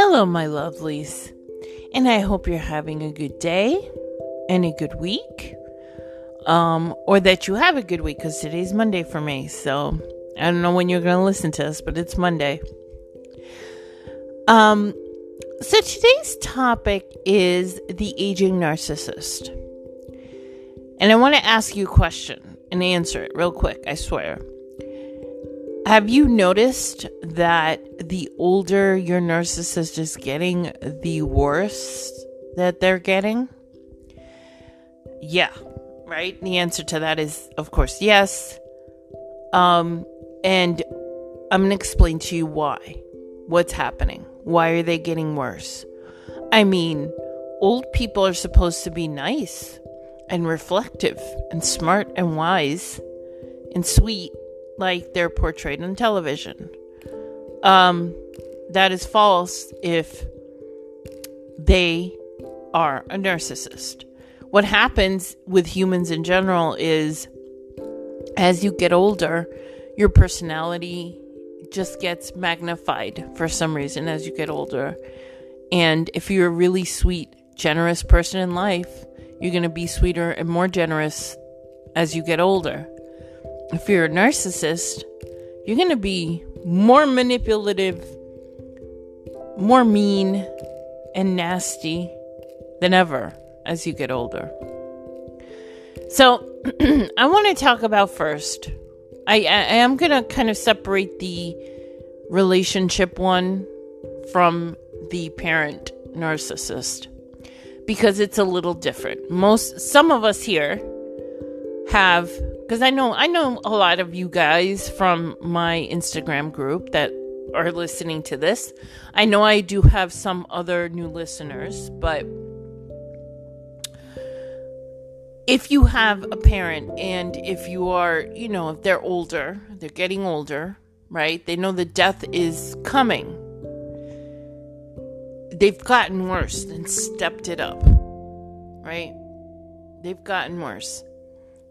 Hello, my lovelies, and I hope you're having a good day and a good week. Um, or that you have a good week because today's Monday for me. So I don't know when you're going to listen to this, but it's Monday. Um, so today's topic is the aging narcissist. And I want to ask you a question and answer it real quick, I swear. Have you noticed that the older your narcissist is getting, the worse that they're getting? Yeah, right? The answer to that is, of course, yes. Um, and I'm going to explain to you why. What's happening? Why are they getting worse? I mean, old people are supposed to be nice and reflective and smart and wise and sweet like they're portrayed on television. Um, that is false if they are a narcissist. What happens with humans in general is as you get older, your personality just gets magnified for some reason as you get older. And if you're a really sweet, generous person in life, you're going to be sweeter and more generous as you get older. If you're a narcissist, you're going to be more manipulative, more mean, and nasty than ever as you get older. So, I want to talk about first. I, I am going to kind of separate the relationship one from the parent narcissist because it's a little different. Most some of us here have because I know I know a lot of you guys from my Instagram group that are listening to this. I know I do have some other new listeners, but if you have a parent and if you are, you know, if they're older, they're getting older, right? They know the death is coming. They've gotten worse and stepped it up, right? They've gotten worse.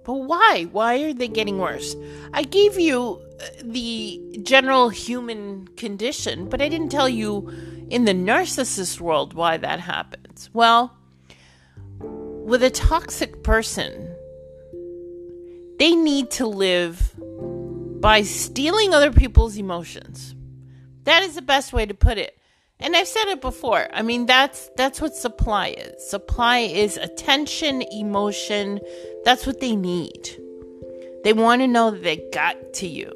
But why? Why are they getting worse? I gave you uh, the general human condition, but I didn't tell you in the narcissist world why that happens. Well, with a toxic person, they need to live by stealing other people's emotions. That is the best way to put it. And I've said it before. I mean, that's that's what supply is. Supply is attention, emotion. That's what they need. They want to know that they got to you.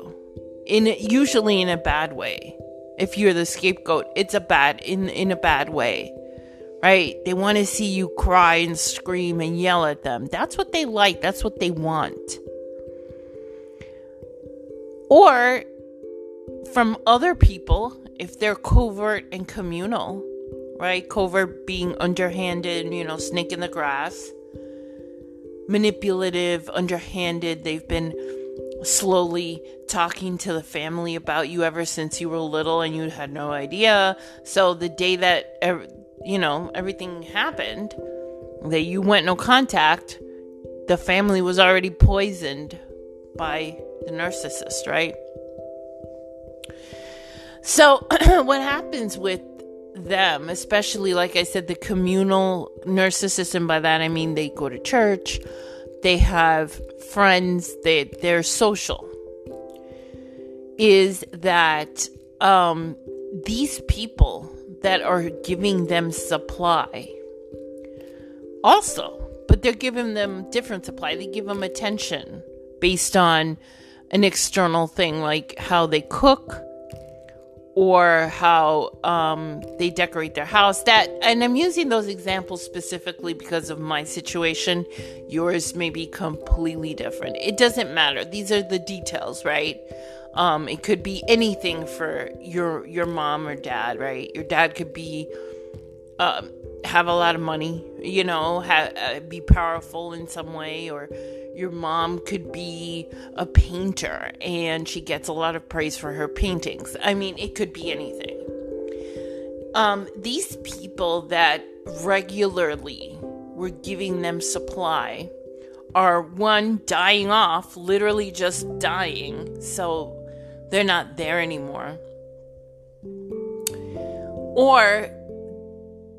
In usually in a bad way. If you're the scapegoat, it's a bad in in a bad way right? They want to see you cry and scream and yell at them. That's what they like, that's what they want. Or from other people, if they're covert and communal, right? Covert being underhanded, you know, snake in the grass, manipulative, underhanded. They've been slowly talking to the family about you ever since you were little and you had no idea. So the day that you know, everything happened, that you went no contact, the family was already poisoned by the narcissist, right? So, what happens with them, especially like I said, the communal narcissism, by that I mean they go to church, they have friends, they they're social, is that um, these people that are giving them supply. Also, but they're giving them different supply. They give them attention based on an external thing like how they cook or how um, they decorate their house. That, and I'm using those examples specifically because of my situation. Yours may be completely different. It doesn't matter. These are the details, right? Um, it could be anything for your your mom or dad, right? Your dad could be uh, have a lot of money, you know, uh, be powerful in some way, or your mom could be a painter and she gets a lot of praise for her paintings. I mean, it could be anything. Um, these people that regularly were giving them supply are one dying off, literally just dying. So they're not there anymore. or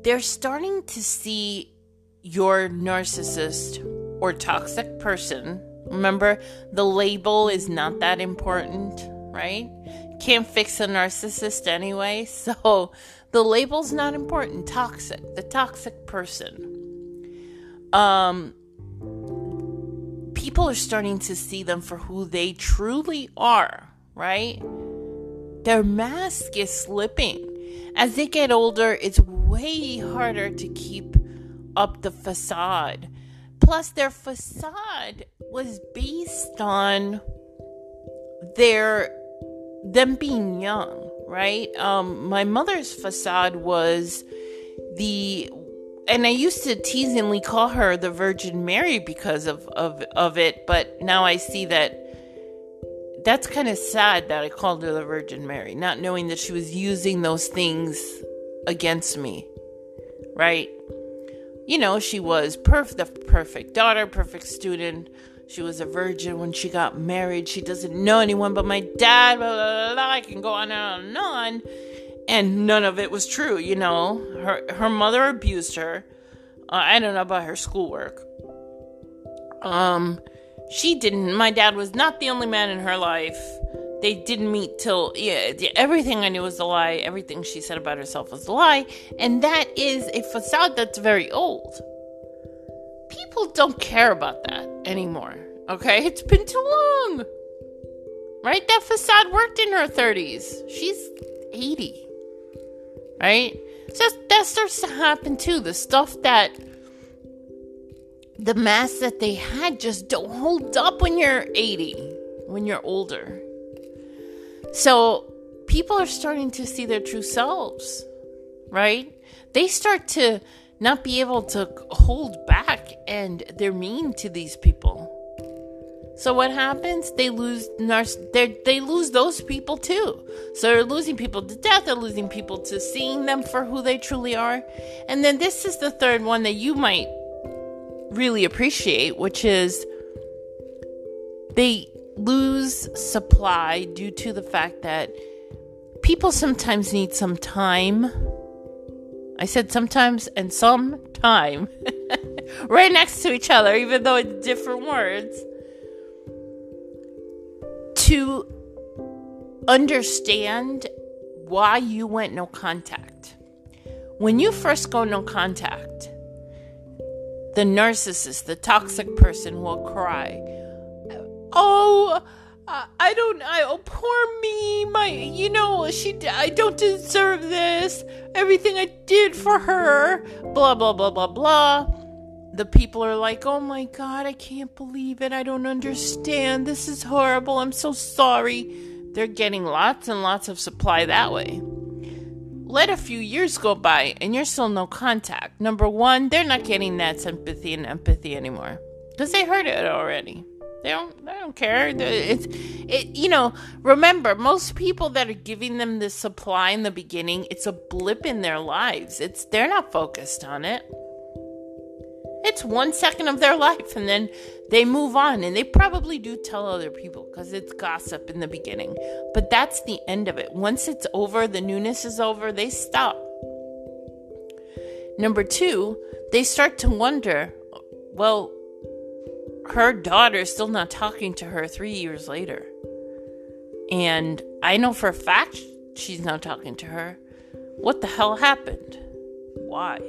they're starting to see your narcissist or toxic person. Remember, the label is not that important, right? Can't fix a narcissist anyway, so the label's not important. Toxic, the toxic person. Um, people are starting to see them for who they truly are, right? Their mask is slipping. As they get older, it's way harder to keep up the facade. Plus, their facade was based on their them being young, right? Um, my mother's facade was the and I used to teasingly call her the Virgin Mary because of, of, of it, but now I see that that's kind of sad that I called her the Virgin Mary, not knowing that she was using those things against me, right? You know, she was perf- the perfect daughter, perfect student. She was a virgin when she got married. She doesn't know anyone but my dad. Blah, blah, blah, I can go on and on and on and none of it was true you know her her mother abused her uh, i don't know about her schoolwork um she didn't. My dad was not the only man in her life. They didn't meet till yeah everything i knew was a lie. Everything she said about herself was a lie. And that is a facade that's very old. People don't care about that anymore okay? It's been too long right? That facade worked in her 30s she's 80 right? So that starts to happen too. The stuff that the masks that they had just don't hold up when you're 80, when you're older. So people are starting to see their true selves, right? They start to not be able to hold back and they're mean to these people. So what happens? They lose they lose those people too. So they're losing people to death. They're losing people to seeing them for who they truly are. And then this is the third one that you might really appreciate, which is they lose supply due to the fact that people sometimes need some time. I said sometimes and some time right next to each other, even though it's different words to understand why you went no contact. When you first go no contact, the narcissist, the toxic person will cry, "Oh, I don't. I oh, poor me. My, you know, she. I don't deserve this. Everything I did for her. Blah blah blah blah blah." the people are like, oh my God, I can't believe it. I don't understand. This is horrible. I'm so sorry. They're getting lots and lots of supply that way. Let a few years go by and you're still no contact. Number one, they're not getting that sympathy and empathy anymore because they heard it already. They don't. They don't care. It's it. You know. Remember, most people that are giving them this supply in the beginning, it's a blip in their lives. It's they're not focused on it. It's one second of their life and then they move on and they probably do tell other people because it's gossip in the beginning. But that's the end of it. Once it's over, the newness is over, they stop. Number two, they start to wonder well, her daughter is still not talking to her three years later. And I know for a fact she's not talking to her. What the hell happened? Why?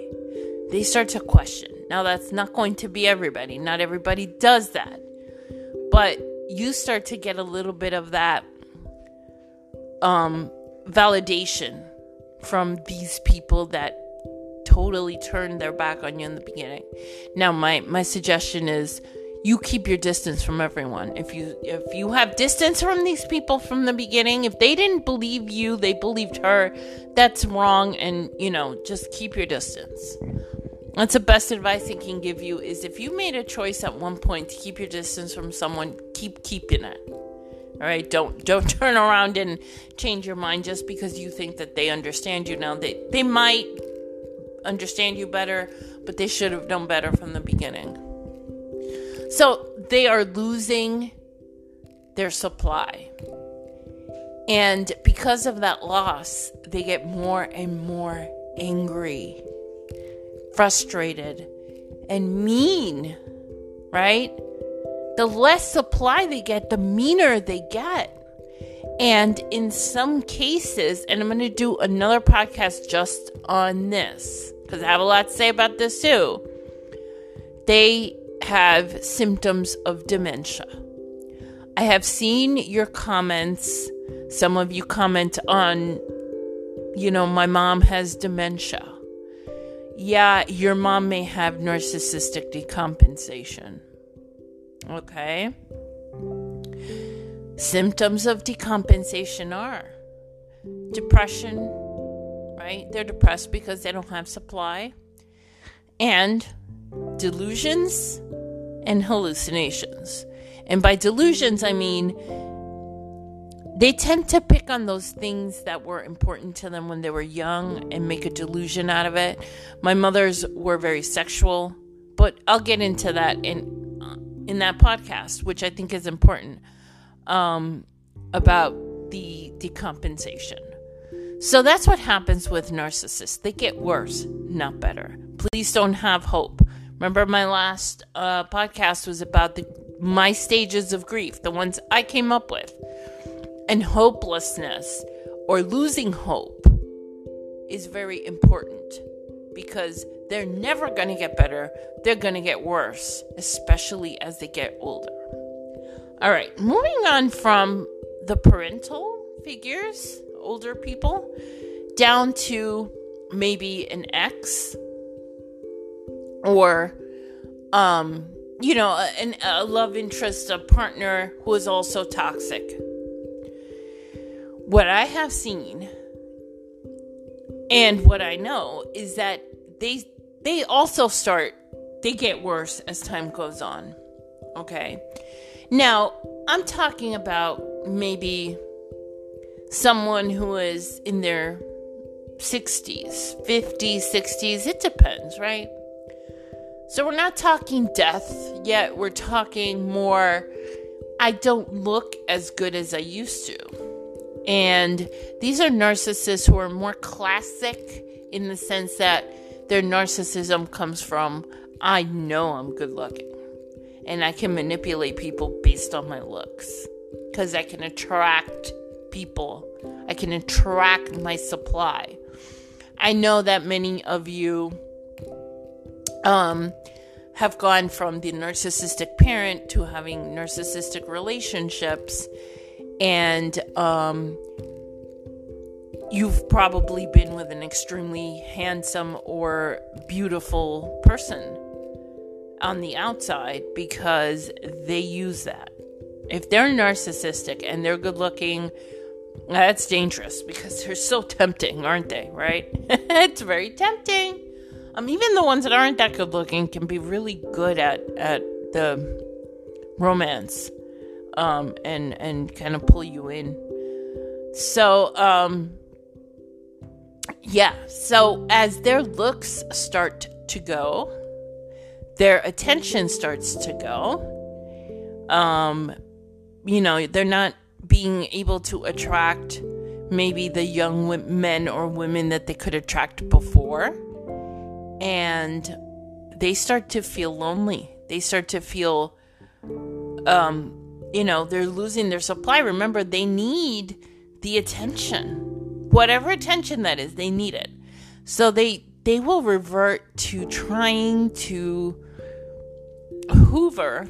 They start to question. Now, that's not going to be everybody. Not everybody does that. But you start to get a little bit of that um, validation from these people that totally turned their back on you in the beginning. Now, my, my suggestion is you keep your distance from everyone. If you if you have distance from these people from the beginning, if they didn't believe you, they believed her, that's wrong and you know, just keep your distance. That's the best advice I can give you is if you made a choice at one point to keep your distance from someone, keep keeping it. All right, don't don't turn around and change your mind just because you think that they understand you now. They they might understand you better, but they should have known better from the beginning. So, they are losing their supply. And because of that loss, they get more and more angry, frustrated, and mean, right? The less supply they get, the meaner they get. And in some cases, and I'm going to do another podcast just on this because I have a lot to say about this too. They have symptoms of dementia. I have seen your comments. Some of you comment on, you know, my mom has dementia. Yeah, your mom may have narcissistic decompensation. Okay. Symptoms of decompensation are depression, right? They're depressed because they don't have supply, and delusions and hallucinations. And by delusions, I mean they tend to pick on those things that were important to them when they were young and make a delusion out of it. My mother's were very sexual, but I'll get into that in in that podcast, which I think is important um, about the decompensation. So that's what happens with narcissists. They get worse, not better. Please don't have hope. Remember, my last uh, podcast was about the my stages of grief, the ones I came up with. And hopelessness or losing hope is very important because they're never going to get better. They're going to get worse, especially as they get older. All right, moving on from the parental figures, older people, down to maybe an ex or um you know an, a love interest a partner who is also toxic what i have seen and what i know is that they they also start they get worse as time goes on okay now i'm talking about maybe someone who is in their 60s 50s 60s it depends right so we're not talking death yet, we're talking more I don't look as good as I used to. And these are narcissists who are more classic in the sense that their narcissism comes from I know I'm good looking and I can manipulate people based on my looks because I can attract people, I can attract my supply. I know that many of you um, have gone from the narcissistic parent to having narcissistic relationships, and um, you've probably been with an extremely handsome or beautiful person on the outside because they use that. If they're narcissistic and they're good looking, that's dangerous because they're so tempting, aren't they? Right? it's very tempting. Um, even the ones that aren't that good looking can be really good at at the romance, um, and and kind of pull you in. So, um, yeah. So as their looks start to go, their attention starts to go. Um, you know, they're not being able to attract maybe the young men or women that they could attract before and they start to feel lonely. They start to feel, um, you know, they're losing their supply. Remember, they need the attention, whatever attention that is, they need it. So they they will revert to trying to hoover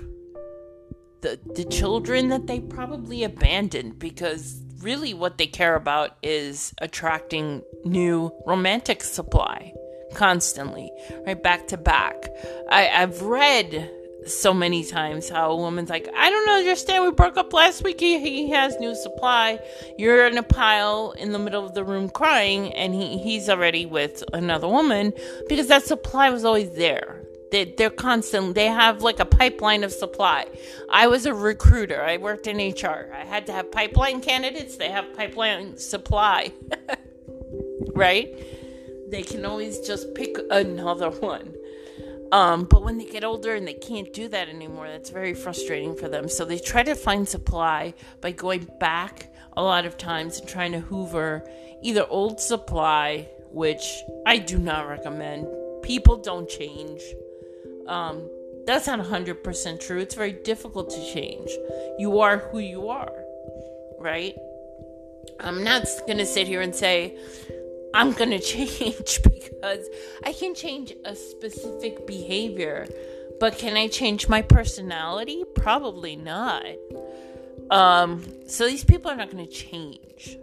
the the children that they probably abandoned because really what they care about is attracting new romantic supply constantly, right back to back. I, I've read so many times how a woman's like, I don't understand. We broke up last week. He, he has new supply. You're in a pile in the middle of the room crying, and he, he's already with another woman because that supply was always there. They, they're constant. They have like a pipeline of supply. I was a recruiter. I worked in HR. I had to have pipeline candidates. They have pipeline supply, right? they can always just pick another one. Um, but when they get older and they can't do that anymore, that's very frustrating for them. So they try to find supply by going back a lot of times and trying to hoover either old supply, which I do not recommend. People don't change. Um, that's not 100% true. It's very difficult to change. You are who you are, right? I'm not going to sit here and say, I'm going to change because I can change a specific behavior, but can I change my personality? Probably not. Um, so these people are not going to change.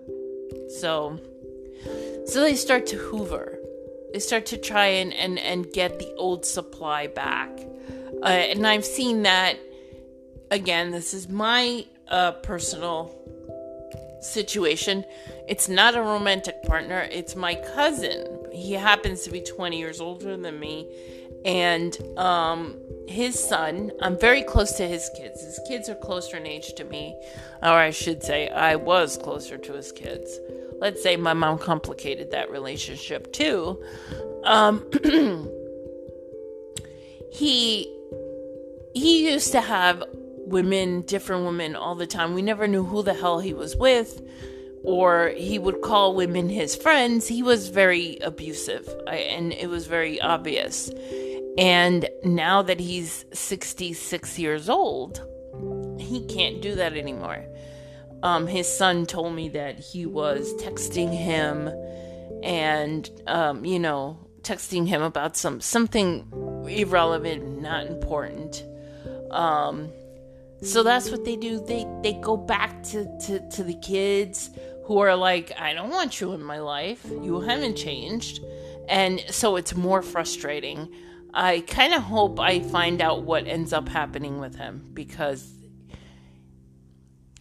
So, so they start to hoover. They start to try and, and, and get the old supply back. Uh, and I've seen that, again, this is my uh, personal situation. It's not a romantic partner, it's my cousin. He happens to be 20 years older than me. And um, his son, I'm very close to his kids. His kids are closer in age to me, or I should say, I was closer to his kids. Let's say my mom complicated that relationship too. Um, he he used to have women, different women all the time. We never knew who the hell he was with, or he would call women his friends. He was very abusive, and it was very obvious. And now that he's 66 years old, he can't do that anymore. Um, his son told me that he was texting him and, um, you know, texting him about some something irrelevant, not important. Um, so that's what they do. They they go back to, to, to the kids who are like, I don't want you in my life. You haven't changed. And so it's more frustrating. I kind of hope I find out what ends up happening with him because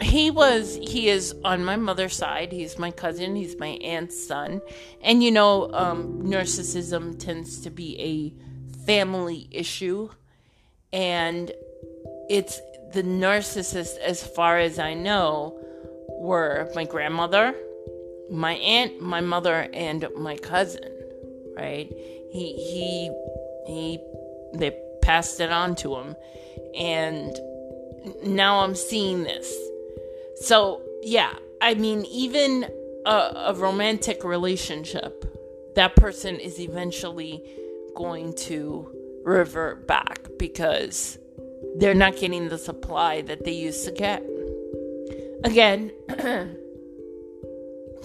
he was he is on my mother's side he's my cousin he's my aunt's son and you know um, narcissism tends to be a family issue and it's the narcissist as far as i know were my grandmother my aunt my mother and my cousin right? He he he they passed it on to him. And now i'm seeing this. So yeah i mean even a, a romantic relationship that person is eventually going to revert back because they're not getting the supply that they used to get again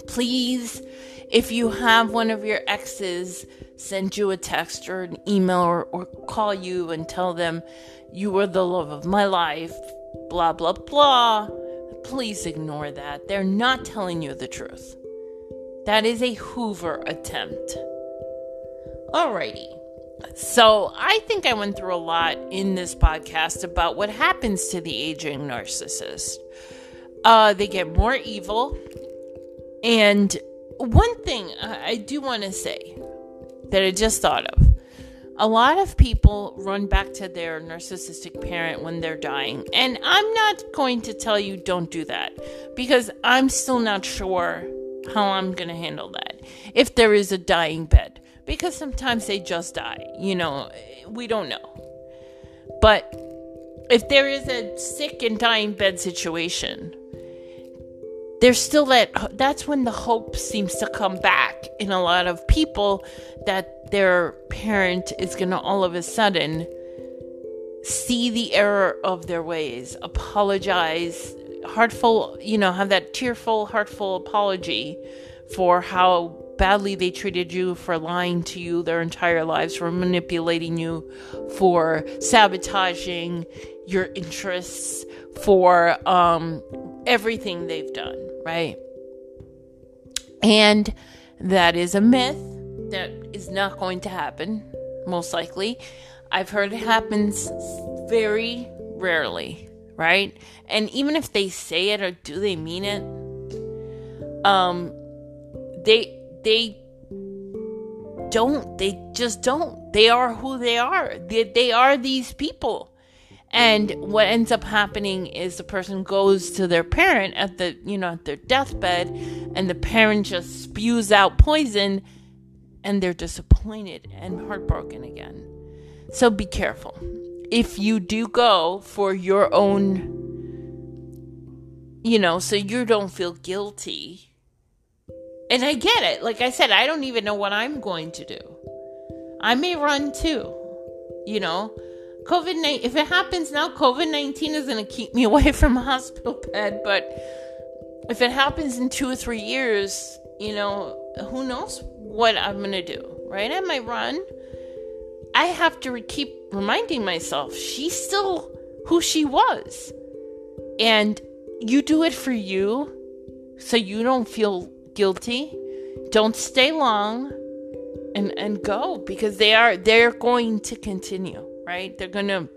please if you have one of your exes send you a text or an email or, or call you and tell them you were the love of my life, blah, blah, blah, please ignore that. They're not telling you the truth. That is a Hoover attempt. Alrighty. So, I think I went through a lot in this podcast about what happens to the aging narcissist. Uh, they get more evil, and one thing I do want to say that I just thought of a lot of people run back to their narcissistic parent when they're dying. And I'm not going to tell you don't do that because I'm still not sure how I'm going to handle that if there is a dying bed because sometimes they just die. You know, we don't know. But if there is a sick and dying bed situation, there's still that that's when the hope seems to come back in a lot of people that their parent is going to all of a sudden see the error of their ways apologize heartful you know have that tearful heartful apology for how badly they treated you for lying to you their entire lives for manipulating you for sabotaging your interests for um, everything they've done, right? And that is a myth that is not going to happen, most likely. I've heard it happens very rarely, right? And even if they say it or do they mean it, um, they they don't. They just don't. They are who they are. They they are these people. And what ends up happening is the person goes to their parent at the, you know, at their deathbed, and the parent just spews out poison, and they're disappointed and heartbroken again. So be careful. If you do go for your own, you know, so you don't feel guilty. And I get it. Like I said, I don't even know what I'm going to do. I may run too. You know, COVID 19, if it happens now, COVID 19 is going to keep me away from a hospital bed. But if it happens in two or three years, you know, who knows what I'm going to do, right? I might run. I have to keep reminding myself she's still who she was. And you do it for you so you don't feel guilty. Don't stay long and and go because they are they're going to continue, right? They're going to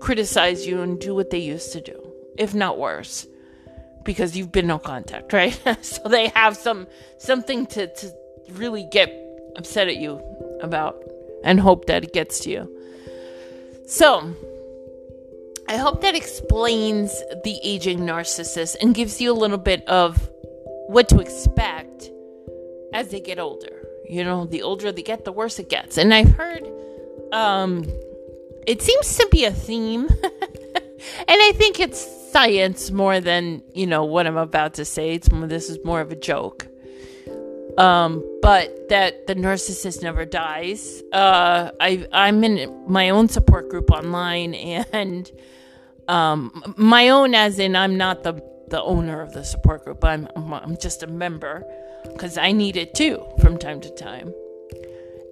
criticize you and do what they used to do, if not worse. Because you've been no contact, right? so they have some something to to really get upset at you about and hope that it gets to you. So, I hope that explains the aging narcissist and gives you a little bit of what to expect as they get older. You know, the older they get, the worse it gets. And I've heard um it seems to be a theme. and I think it's science more than, you know, what I'm about to say. It's this is more of a joke. Um, but that the narcissist never dies. Uh, I I'm in my own support group online, and um, my own as in I'm not the the owner of the support group. I'm I'm just a member because I need it too from time to time.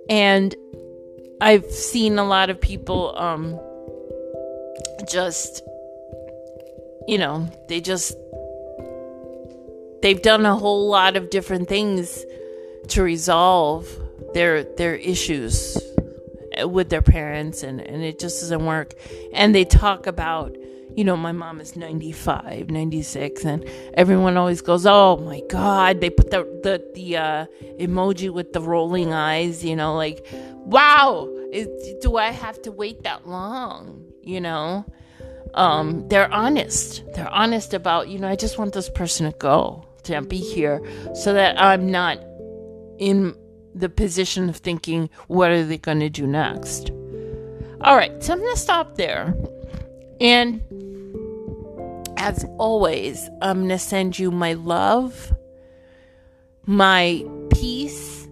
And I've seen a lot of people um, just you know they just they've done a whole lot of different things to resolve their their issues with their parents and and it just doesn't work and they talk about you know my mom is 95 96 and everyone always goes oh my god they put the the the uh, emoji with the rolling eyes you know like wow is, do i have to wait that long you know um they're honest they're honest about you know i just want this person to go to be here so that i'm not in the position of thinking, what are they going to do next? All right, so I'm going to stop there. And as always, I'm going to send you my love, my peace.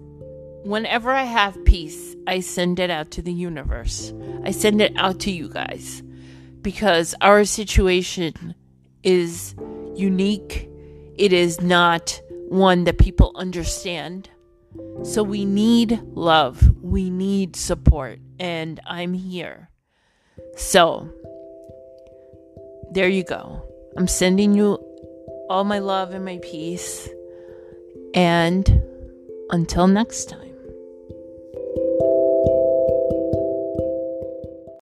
Whenever I have peace, I send it out to the universe. I send it out to you guys because our situation is unique. It is not one that people understand. So we need love, we need support, and I'm here. So there you go. I'm sending you all my love and my peace. And until next time.